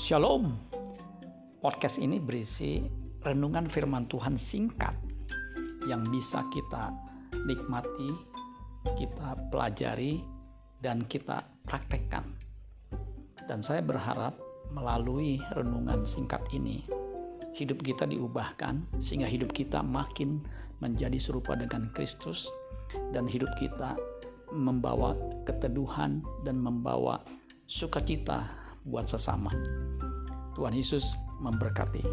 Shalom. Podcast ini berisi renungan firman Tuhan singkat yang bisa kita nikmati, kita pelajari, dan kita praktekkan. Dan saya berharap melalui renungan singkat ini, hidup kita diubahkan sehingga hidup kita makin menjadi serupa dengan Kristus dan hidup kita membawa keteduhan dan membawa sukacita buat sesama. Tuhan Yesus memberkati.